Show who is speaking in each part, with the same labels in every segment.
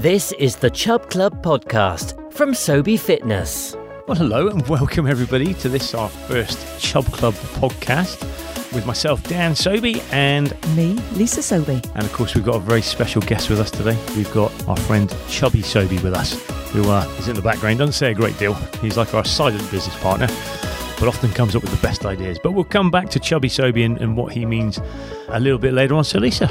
Speaker 1: This is the Chub Club podcast from Sobey Fitness.
Speaker 2: Well, hello and welcome everybody to this our first Chub Club podcast with myself, Dan Sobey, and
Speaker 3: Me, Lisa Sobey.
Speaker 2: and of course we've got a very special guest with us today. We've got our friend Chubby Sobey with us, who uh, is in the background. Doesn't say a great deal. He's like our silent business partner, but often comes up with the best ideas. But we'll come back to Chubby Sobey and, and what he means a little bit later on. So, Lisa,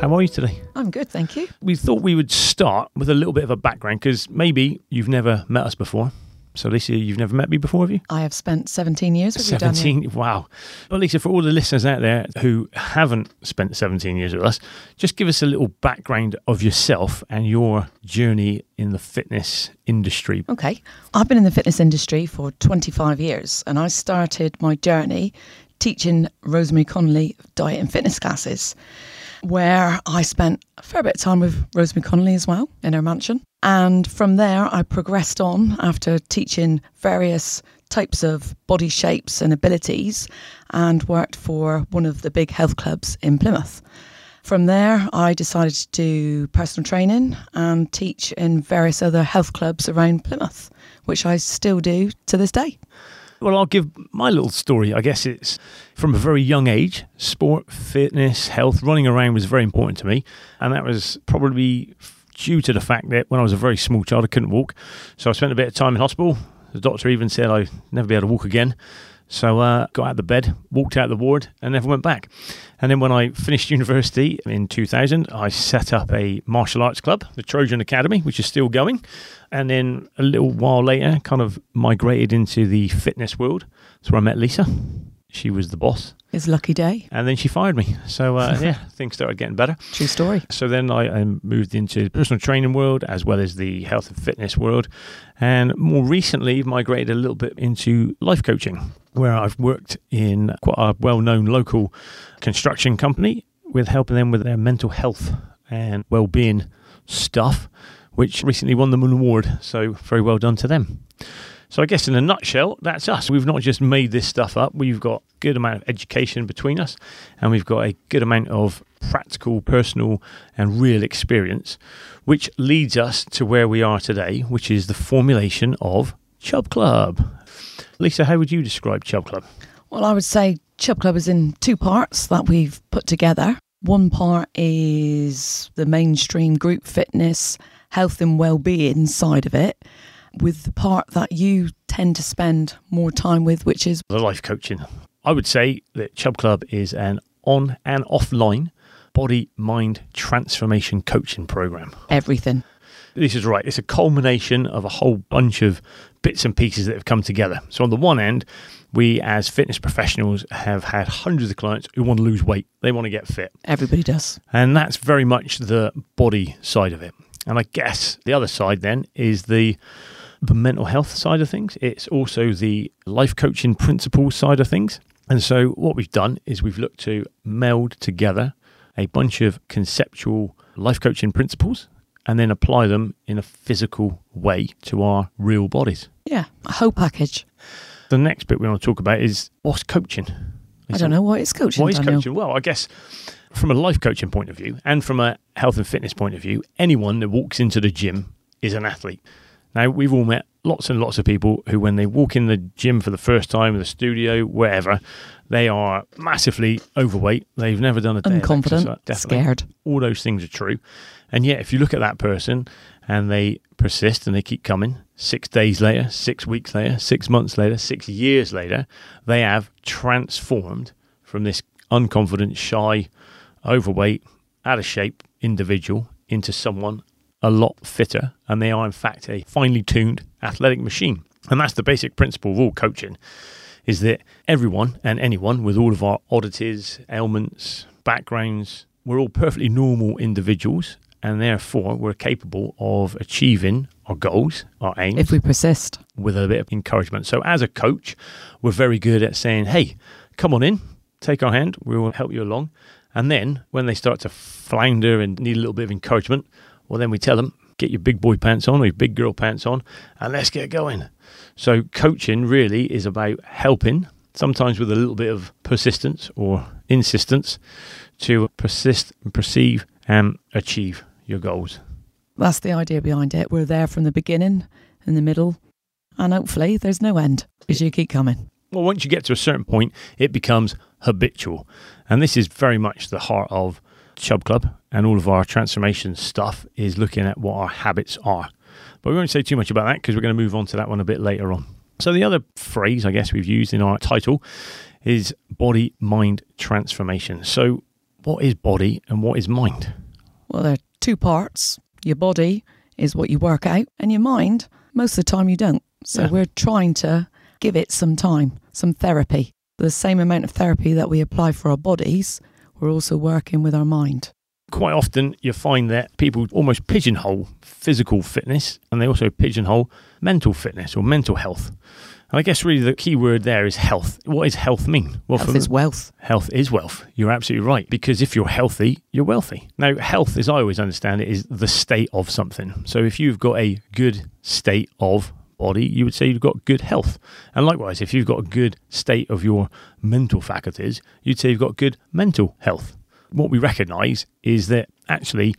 Speaker 2: how are you today?
Speaker 3: I'm good, thank you.
Speaker 2: we thought we would start with a little bit of a background because maybe you've never met us before. So, Lisa, you've never met me before, have you?
Speaker 3: I have spent 17 years with you, Daniel.
Speaker 2: 17. Wow. Well, Lisa, for all the listeners out there who haven't spent 17 years with us, just give us a little background of yourself and your journey in the fitness industry.
Speaker 3: Okay. I've been in the fitness industry for 25 years and I started my journey teaching Rosemary Conley diet and fitness classes, where I spent a fair bit of time with Rosemary Conley as well in her mansion. And from there, I progressed on after teaching various types of body shapes and abilities and worked for one of the big health clubs in Plymouth. From there, I decided to do personal training and teach in various other health clubs around Plymouth, which I still do to this day.
Speaker 2: Well, I'll give my little story. I guess it's from a very young age. Sport, fitness, health, running around was very important to me. And that was probably due to the fact that when I was a very small child, I couldn't walk. So I spent a bit of time in hospital. The doctor even said I'd never be able to walk again. So uh, got out of the bed, walked out the ward, and never went back. And then when I finished university in 2000, I set up a martial arts club, the Trojan Academy, which is still going. And then a little while later, kind of migrated into the fitness world. That's where I met Lisa. She was the boss,
Speaker 3: It's lucky day.
Speaker 2: and then she fired me. So uh, yeah, things started getting better.
Speaker 3: True story.
Speaker 2: So then I, I moved into the personal training world as well as the health and fitness world, and more recently migrated a little bit into life coaching, where I've worked in quite a well-known local construction company with helping them with their mental health and well-being stuff, which recently won them an award. So very well done to them. So I guess in a nutshell, that's us. We've not just made this stuff up. We've got a good amount of education between us, and we've got a good amount of practical, personal, and real experience, which leads us to where we are today, which is the formulation of Chub Club. Lisa, how would you describe Chub Club?
Speaker 3: Well, I would say Chub Club is in two parts that we've put together. One part is the mainstream group fitness, health and well-being side of it, with the part that you tend to spend more time with, which is
Speaker 2: The life coaching. I would say that Chub Club is an on and offline body mind transformation coaching program.
Speaker 3: everything.
Speaker 2: This is right. It's a culmination of a whole bunch of bits and pieces that have come together. So, on the one end, we as fitness professionals have had hundreds of clients who want to lose weight, they want to get fit.
Speaker 3: Everybody does.
Speaker 2: And that's very much the body side of it. And I guess the other side then is the the mental health side of things. It's also the life coaching principles side of things. And so what we've done is we've looked to meld together a bunch of conceptual life coaching principles and then apply them in a physical way to our real bodies.
Speaker 3: Yeah, a whole package.
Speaker 2: The next bit we want to talk about is what's coaching?
Speaker 3: I don't know what is coaching.
Speaker 2: What is
Speaker 3: Daniel.
Speaker 2: coaching? Well, I guess from a life coaching point of view and from a health and fitness point of view, anyone that walks into the gym is an athlete. Now, we've all met lots and lots of people who, when they walk in the gym for the first time, the studio, wherever, they are massively overweight. They've never done a day
Speaker 3: Unconfident, scared.
Speaker 2: All those things are true. And yet, if you look at that person and they persist and they keep coming, six days later, six weeks later, six months later, six years later, they have transformed from this unconfident, shy, overweight, out of shape individual into someone a lot fitter. And they are, in fact, a finely tuned athletic machine. And that's the basic principle of all coaching is that everyone and anyone with all of our oddities, ailments, backgrounds, we're all perfectly normal individuals and therefore we're capable of achieving our goals, our aims
Speaker 3: If we persist.
Speaker 2: with a bit of encouragement. So as a coach, we're very good at saying, "Hey, come on in, take our hand, we will help you along." And then when they start to flounder and need a little bit of encouragement, well then we tell them, "Get your big boy pants on or your big girl pants on and let's get going." So coaching really is about helping, sometimes with a little bit of persistence or insistence to persist and perceive and achieve your goals.
Speaker 3: That's the idea behind it. We're there from the beginning, in the middle, and hopefully there's no end because you keep coming.
Speaker 2: Well, once you get to a certain point, it becomes habitual. And this is very much the heart of Chub Club and all of our transformation stuff is looking at what our habits are. But we won't say too much about that because we're going to move on to that one a bit later on. So, the other phrase I guess we've used in our title is body mind transformation. So, what is body and what is mind?
Speaker 3: Well, there are two parts. Your body is what you work out, and your mind, most of the time, you don't. So,
Speaker 2: Yeah.
Speaker 3: we're trying to give it some time, some therapy. The same amount of therapy that we apply for our bodies, we're also working with our mind.
Speaker 2: Quite often, you find that people almost pigeonhole physical fitness and they also pigeonhole mental fitness or mental health. And I guess really the key word there is health. What does health mean? Well,
Speaker 3: Health is wealth.
Speaker 2: Health is wealth. You're absolutely right. Because if you're healthy, you're wealthy. Now, health, as I always understand it, is the state of something. So if you've got a good state of body, you would say you've got good health. And likewise, if you've got a good state of your mental faculties, you'd say you've got good mental health. What we recognize is that actually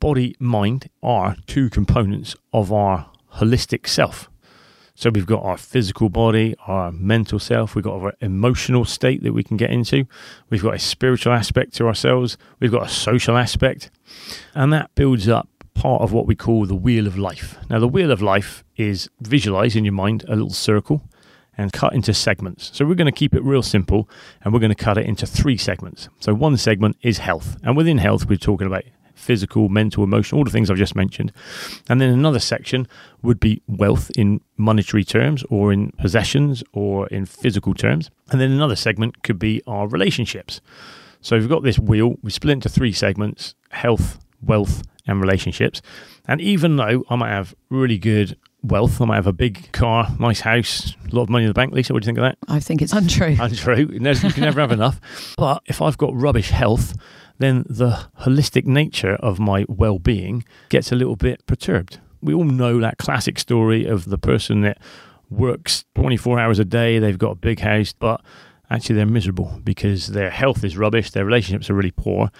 Speaker 2: body, mind are two components of our holistic self. So we've got our physical body, our mental self, we've got our emotional state that we can get into, we've got a spiritual aspect to ourselves, we've got a social aspect, and that builds up part of what we call the wheel of life. Now, the wheel of life is visualize in your mind a little circle and cut into segments. So we're going to keep it real simple and we're going to cut it into three segments. So one segment is health, and within health, we're talking about physical, mental, emotional, all the things I've just mentioned. And then another section would be wealth in monetary terms or in possessions or in physical terms. And then another segment could be our relationships. So we've got this wheel, we split into three segments health, wealth, and relationships. And even though I might have really good wealth, I might have a big car, nice house, a lot of money in the bank, Lisa, what do you think of that?
Speaker 3: I think it's untrue.
Speaker 2: Untrue. You never- can never have enough. But if I've got rubbish health, then the holistic nature of my well being gets a little bit perturbed. We all know that classic story of the person that works 24 hours a day, they've got a big house, but actually they're miserable because their health is rubbish, their relationships are really poor,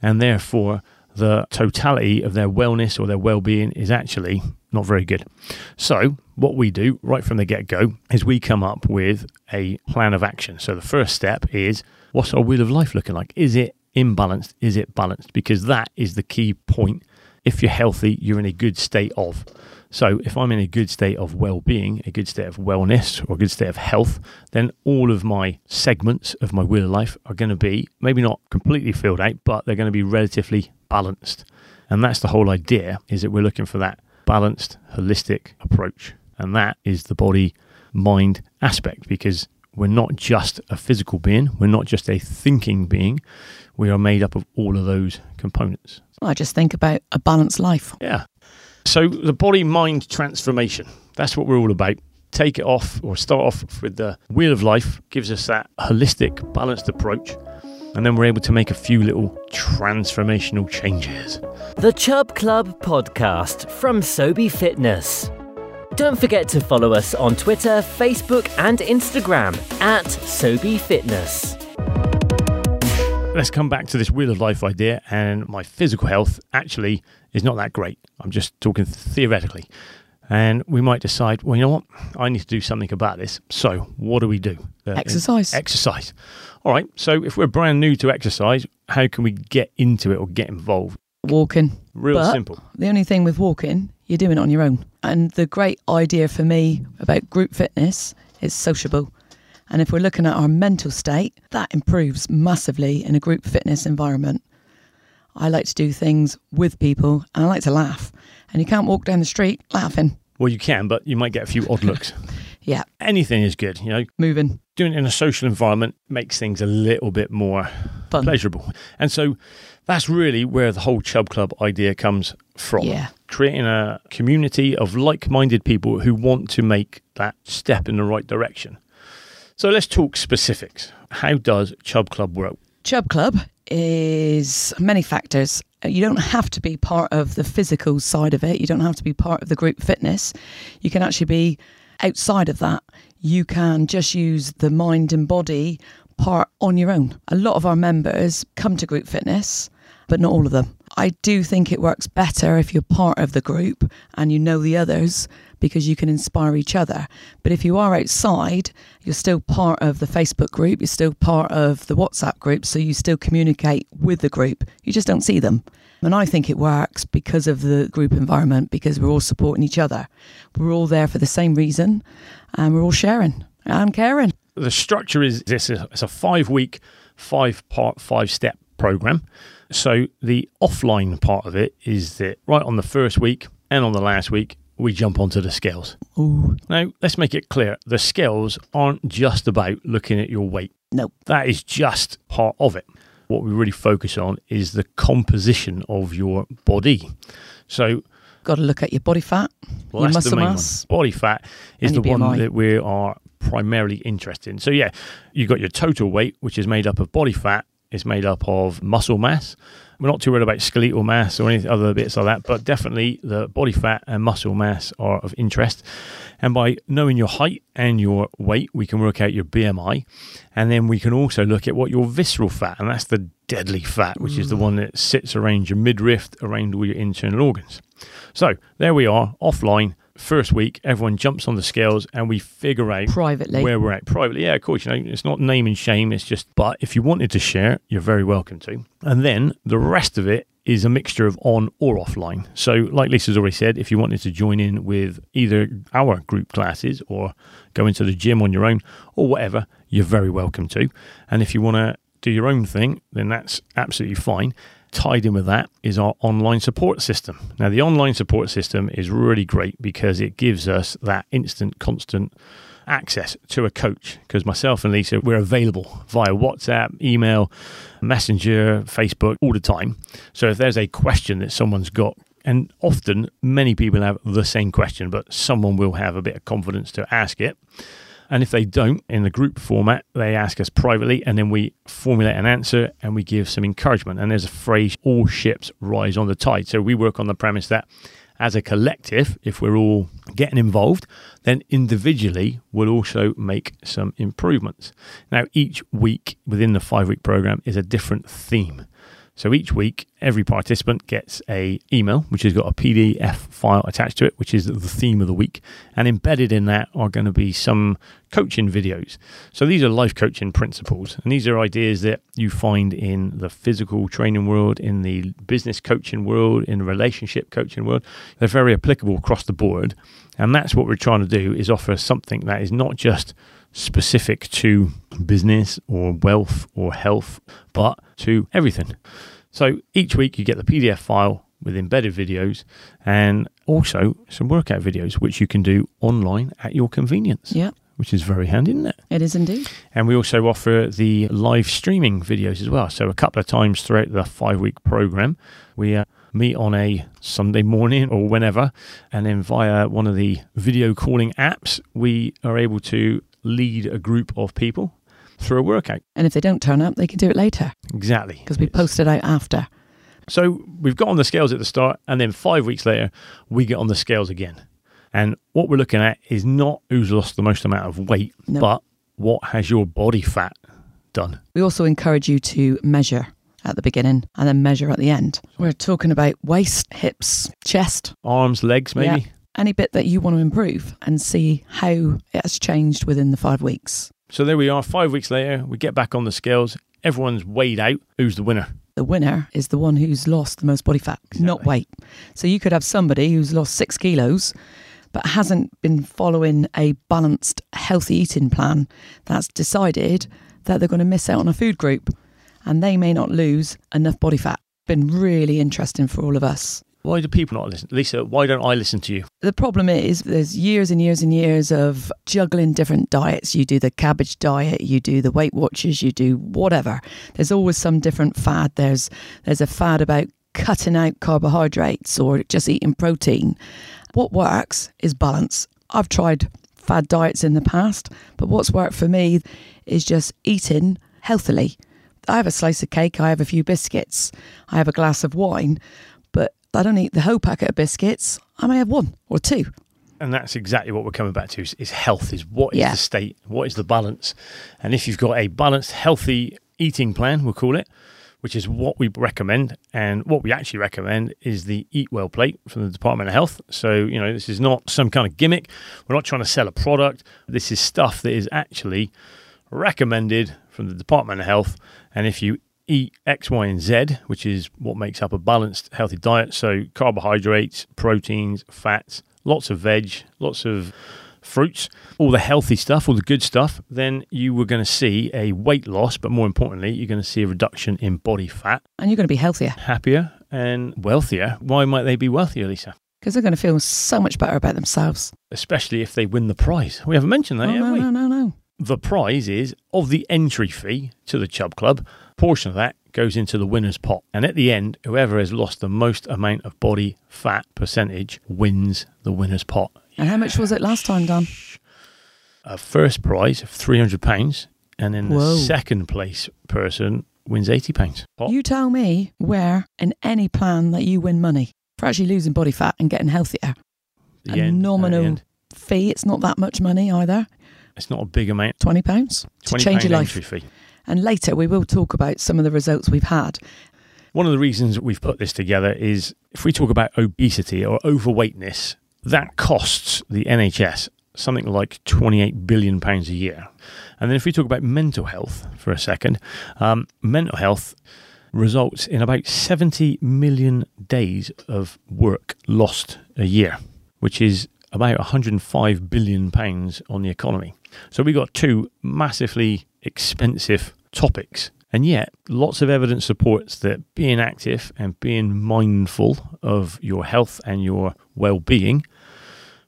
Speaker 2: and therefore the totality of their wellness or their well being is actually not very good. So, what we do right from the get go is we come up with a plan of action. So, the first step is what's our wheel of life looking like? Is it imbalanced? Is it balanced? Because that is the key point. If you're healthy, you're in a good state of. So, if I'm in a good state of well being, a good state of wellness, or a good state of health, then all of my segments of my wheel of life are going to be maybe not completely filled out, but they're going to be relatively balanced. And that's the whole idea is that we're looking for that balanced, holistic approach. And that is the body mind aspect because we're not just a physical being, we're not just a thinking being, we are made up of all of those components.
Speaker 3: I just think about a balanced life.
Speaker 2: Yeah. So the body mind transformation, that's what we're all about. Take it off or start off with the wheel of life, gives us that holistic, balanced approach. And then we're able to make a few little transformational changes.
Speaker 1: The Chub Club podcast from Sobey Fitness. Don't forget to follow us on Twitter, Facebook, and Instagram at Sobey Fitness.
Speaker 2: Let's come back to this wheel of life idea. And my physical health actually is not that great. I'm just talking theoretically. And we might decide, well, you know what? I need to do something about this. So, what do we do? Uh,
Speaker 3: Exercise.
Speaker 2: Exercise. All right. So, if we're brand new to exercise, how can we get into it or get involved?
Speaker 3: Walking.
Speaker 2: Real
Speaker 3: But-
Speaker 2: simple.
Speaker 3: The only thing with walking, you're doing it on your own. And the great idea for me about group fitness is sociable. And if we're looking at our mental state, that improves massively in a group fitness environment. I like to do things with people and I like to laugh. And you can't walk down the street laughing.
Speaker 2: Well, you can, but you might get a few odd looks.
Speaker 3: Yeah,
Speaker 2: Anything is good. You know,
Speaker 3: moving.
Speaker 2: doing it in a social environment makes things a little bit more
Speaker 3: Fun.
Speaker 2: pleasurable. And so that's really where the whole Chub Club idea comes from.
Speaker 3: Yeah.
Speaker 2: Creating a community of like minded people who want to make that step in the right direction. So let's talk specifics. How does Chub Club work?
Speaker 3: Chub Club is many factors. You don't have to be part of the physical side of it. You don't have to be part of the group fitness. You can actually be outside of that. You can just use the mind and body part on your own. A lot of our members come to group fitness but not all of them. I do think it works better if you're part of the group and you know the others because you can inspire each other. But if you are outside, you're still part of the Facebook group, you're still part of the WhatsApp group, so you still communicate with the group. You just don't see them. And I think it works because of the group environment, because we're all supporting each other. We're all there for the same reason and we're all sharing and caring.
Speaker 2: The structure is this it's a five week, five part, five step program. So the offline part of it is that right on the first week and on the last week, we jump onto the scales.
Speaker 3: Ooh,
Speaker 2: Now, let's make it clear the scales aren't just about looking at your weight,
Speaker 3: no.
Speaker 2: that is just part of it. What we really focus on is the composition of your body. So,
Speaker 3: Got to look at your body fat,
Speaker 2: well,
Speaker 3: your muscle mass.
Speaker 2: one. Body fat is the
Speaker 3: your
Speaker 2: one that we are primarily interested in. So, yeah, you've got your total weight, which is made up of body fat, it's made up of muscle mass. We're not too worried about skeletal mass or any other bits like that, but definitely the body fat and muscle mass are of interest. And by knowing your height and your weight, we can work out your BMI. And then we can also look at what your visceral fat, and that's the deadly fat, which is the mm. one that sits around your midriff, around all your internal organs. So there we are, offline. First week, everyone jumps on the scales and we figure out
Speaker 3: privately.
Speaker 2: where we're at privately. Yeah, of course, you know, it's not name and shame. It's just, but if you wanted to share, you're very welcome to. And then the rest of it is a mixture of on or offline. So, like Lisa's already said, if you wanted to join in with either our group classes or go into the gym on your own or whatever, you're very welcome to. And if you want to do your own thing, then that's absolutely fine. Tied in with that is our online support system. Now, the online support system is really great because it gives us that instant, constant access to a coach. Because myself and Lisa, we're available via WhatsApp, email, Messenger, Facebook all the time. So if there's a question that someone's got, and often many people have the same question, but someone will have a bit of confidence to ask it. And if they don't, in the group format, they ask us privately, and then we formulate an answer and we give some encouragement. And there's a phrase all ships rise on the tide. So we work on the premise that as a collective, if we're all getting involved, then individually we'll also make some improvements. Now, each week within the five week program is a different theme. So each week, every participant gets a email which has got a PDF file attached to it, which is the theme of the week, and embedded in that are going to be some coaching videos. So these are life coaching principles, and these are ideas that you find in the physical training world, in the business coaching world, in the relationship coaching world. They're very applicable across the board, and that's what we're trying to do: is offer something that is not just specific to business or wealth or health, but to everything. So each week you get the PDF file with embedded videos and also some workout videos, which you can do online at your convenience,
Speaker 3: Yeah,
Speaker 2: which is very handy, isn't it?
Speaker 3: it is indeed.
Speaker 2: And we also offer the live streaming videos as well. So a couple of times throughout the five week program, we uh, meet on a Sunday morning or whenever, and then via one of the video calling apps, we are able to lead a group of people through a workout.
Speaker 3: And if they don't turn up, they can do it later
Speaker 2: Exactly.
Speaker 3: because we
Speaker 2: It's-
Speaker 3: post it out after.
Speaker 2: So we've got on the scales at the start, and then five weeks later, we get on the scales again. And what we're looking at is not who's lost the most amount of weight,
Speaker 3: No.
Speaker 2: but what has your body fat done.
Speaker 3: We also encourage you to measure at the beginning and then measure at the end. We're talking about waist, hips, chest,
Speaker 2: Arms, legs, maybe.
Speaker 3: Yeah. Any bit that you want to improve and see how it has changed within the five weeks.
Speaker 2: So there we are. Five weeks later, we get back on the scales. Everyone's weighed out. Who's the winner?
Speaker 3: The winner is the one who's lost the most body fat, not weight. So you could have somebody who's lost six kilos but hasn't been following a balanced, healthy eating plan that's decided that they're going to miss out on a food group and they may not lose enough body fat. Been really interesting for all of us.
Speaker 2: Why do people not listen? Lisa, why don't I listen to you?
Speaker 3: The problem is there's years and years and years of juggling different diets. You do the cabbage diet, you do the Weight Watchers, you do whatever. There's always some different fad. There's there's a fad about cutting out carbohydrates or just eating protein. What works is balance. I've tried fad diets in the past, but what's worked for me is just eating healthily. I have a slice of cake, I have a few biscuits, I have a glass of wine, I don't eat the whole packet of biscuits. I may have one or two.
Speaker 2: And that's exactly what we're coming back to is, is health is what is
Speaker 3: Yeah.
Speaker 2: the state, what is the balance. And if you've got a balanced, healthy eating plan, we'll call it, which is what we recommend. And what we actually recommend is the Eat Well plate from the Department of Health. So, you know, this is not some kind of gimmick. We're not trying to sell a product. This is stuff that is actually recommended from the Department of Health. And if you eat X, Y, and Z, which is what makes up a balanced, healthy diet, so carbohydrates, proteins, fats, lots of veg, lots of fruits, all the healthy stuff, all the good stuff, then you were going to see a weight loss, but more importantly, you're going to see a reduction in body fat.
Speaker 3: And you're going to be healthier.
Speaker 2: Happier and wealthier. Why might they be wealthier, Lisa?
Speaker 3: Because they're going to feel so much better about themselves.
Speaker 2: Especially if they win the prize. We haven't mentioned that
Speaker 3: oh,
Speaker 2: yet,
Speaker 3: no,
Speaker 2: we?
Speaker 3: no, no, no.
Speaker 2: The prize is of the entry fee to the Chub Club, portion of that goes into the winner's pot. And at the end, whoever has lost the most amount of body fat percentage wins the winner's pot.
Speaker 3: And how much was it last time, Dan?
Speaker 2: A first prize of £300, and then
Speaker 3: Whoa.
Speaker 2: the second place person wins £80. Pot.
Speaker 3: You tell me where in any plan that you win money for actually losing body fat and getting healthier.
Speaker 2: The uh,
Speaker 3: a
Speaker 2: end,
Speaker 3: nominal fee. It's not that much money either.
Speaker 2: It's not a big amount.
Speaker 3: Twenty pounds to change your life.
Speaker 2: fee.
Speaker 3: And later we will talk about some of the results we've had.
Speaker 2: One of the reasons we've put this together is if we talk about obesity or overweightness, that costs the NHS something like 28 billion pounds a year. And then if we talk about mental health for a second, um, mental health results in about 70 million days of work lost a year, which is about 105 billion pounds on the economy. So we got two massively expensive topics. And yet, lots of evidence supports that being active and being mindful of your health and your well being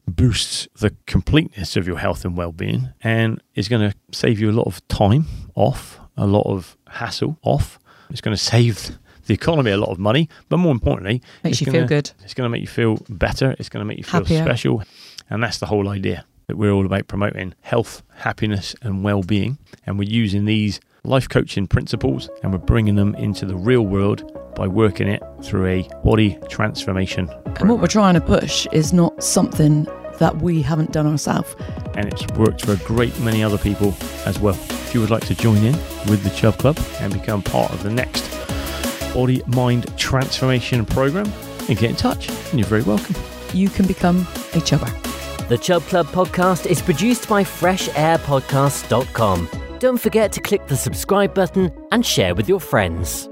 Speaker 2: boosts the completeness of your health and well being and is going to save you a lot of time off, a lot of hassle off. It's going to save the economy a lot of money, but more importantly,
Speaker 3: Makes
Speaker 2: it's
Speaker 3: you
Speaker 2: gonna-
Speaker 3: feel good.
Speaker 2: It's going to make you feel better. It's going to make you feel
Speaker 3: Happier.
Speaker 2: special. And that's the whole idea that we're all about promoting health, happiness, and well being. And we're using these life coaching principles and we're bringing them into the real world by working it through a body transformation.
Speaker 3: And what we're trying to push is not something that we haven't done ourselves.
Speaker 2: and it's worked for a great many other people as well. If you would like to join in with the Chub Club and become part of the next body mind transformation program, and get in touch and you're very welcome.
Speaker 3: You can become a chubber.
Speaker 1: The Chub Club podcast is produced by FreshAirPodcast.com. Don't forget to click the subscribe button and share with your friends.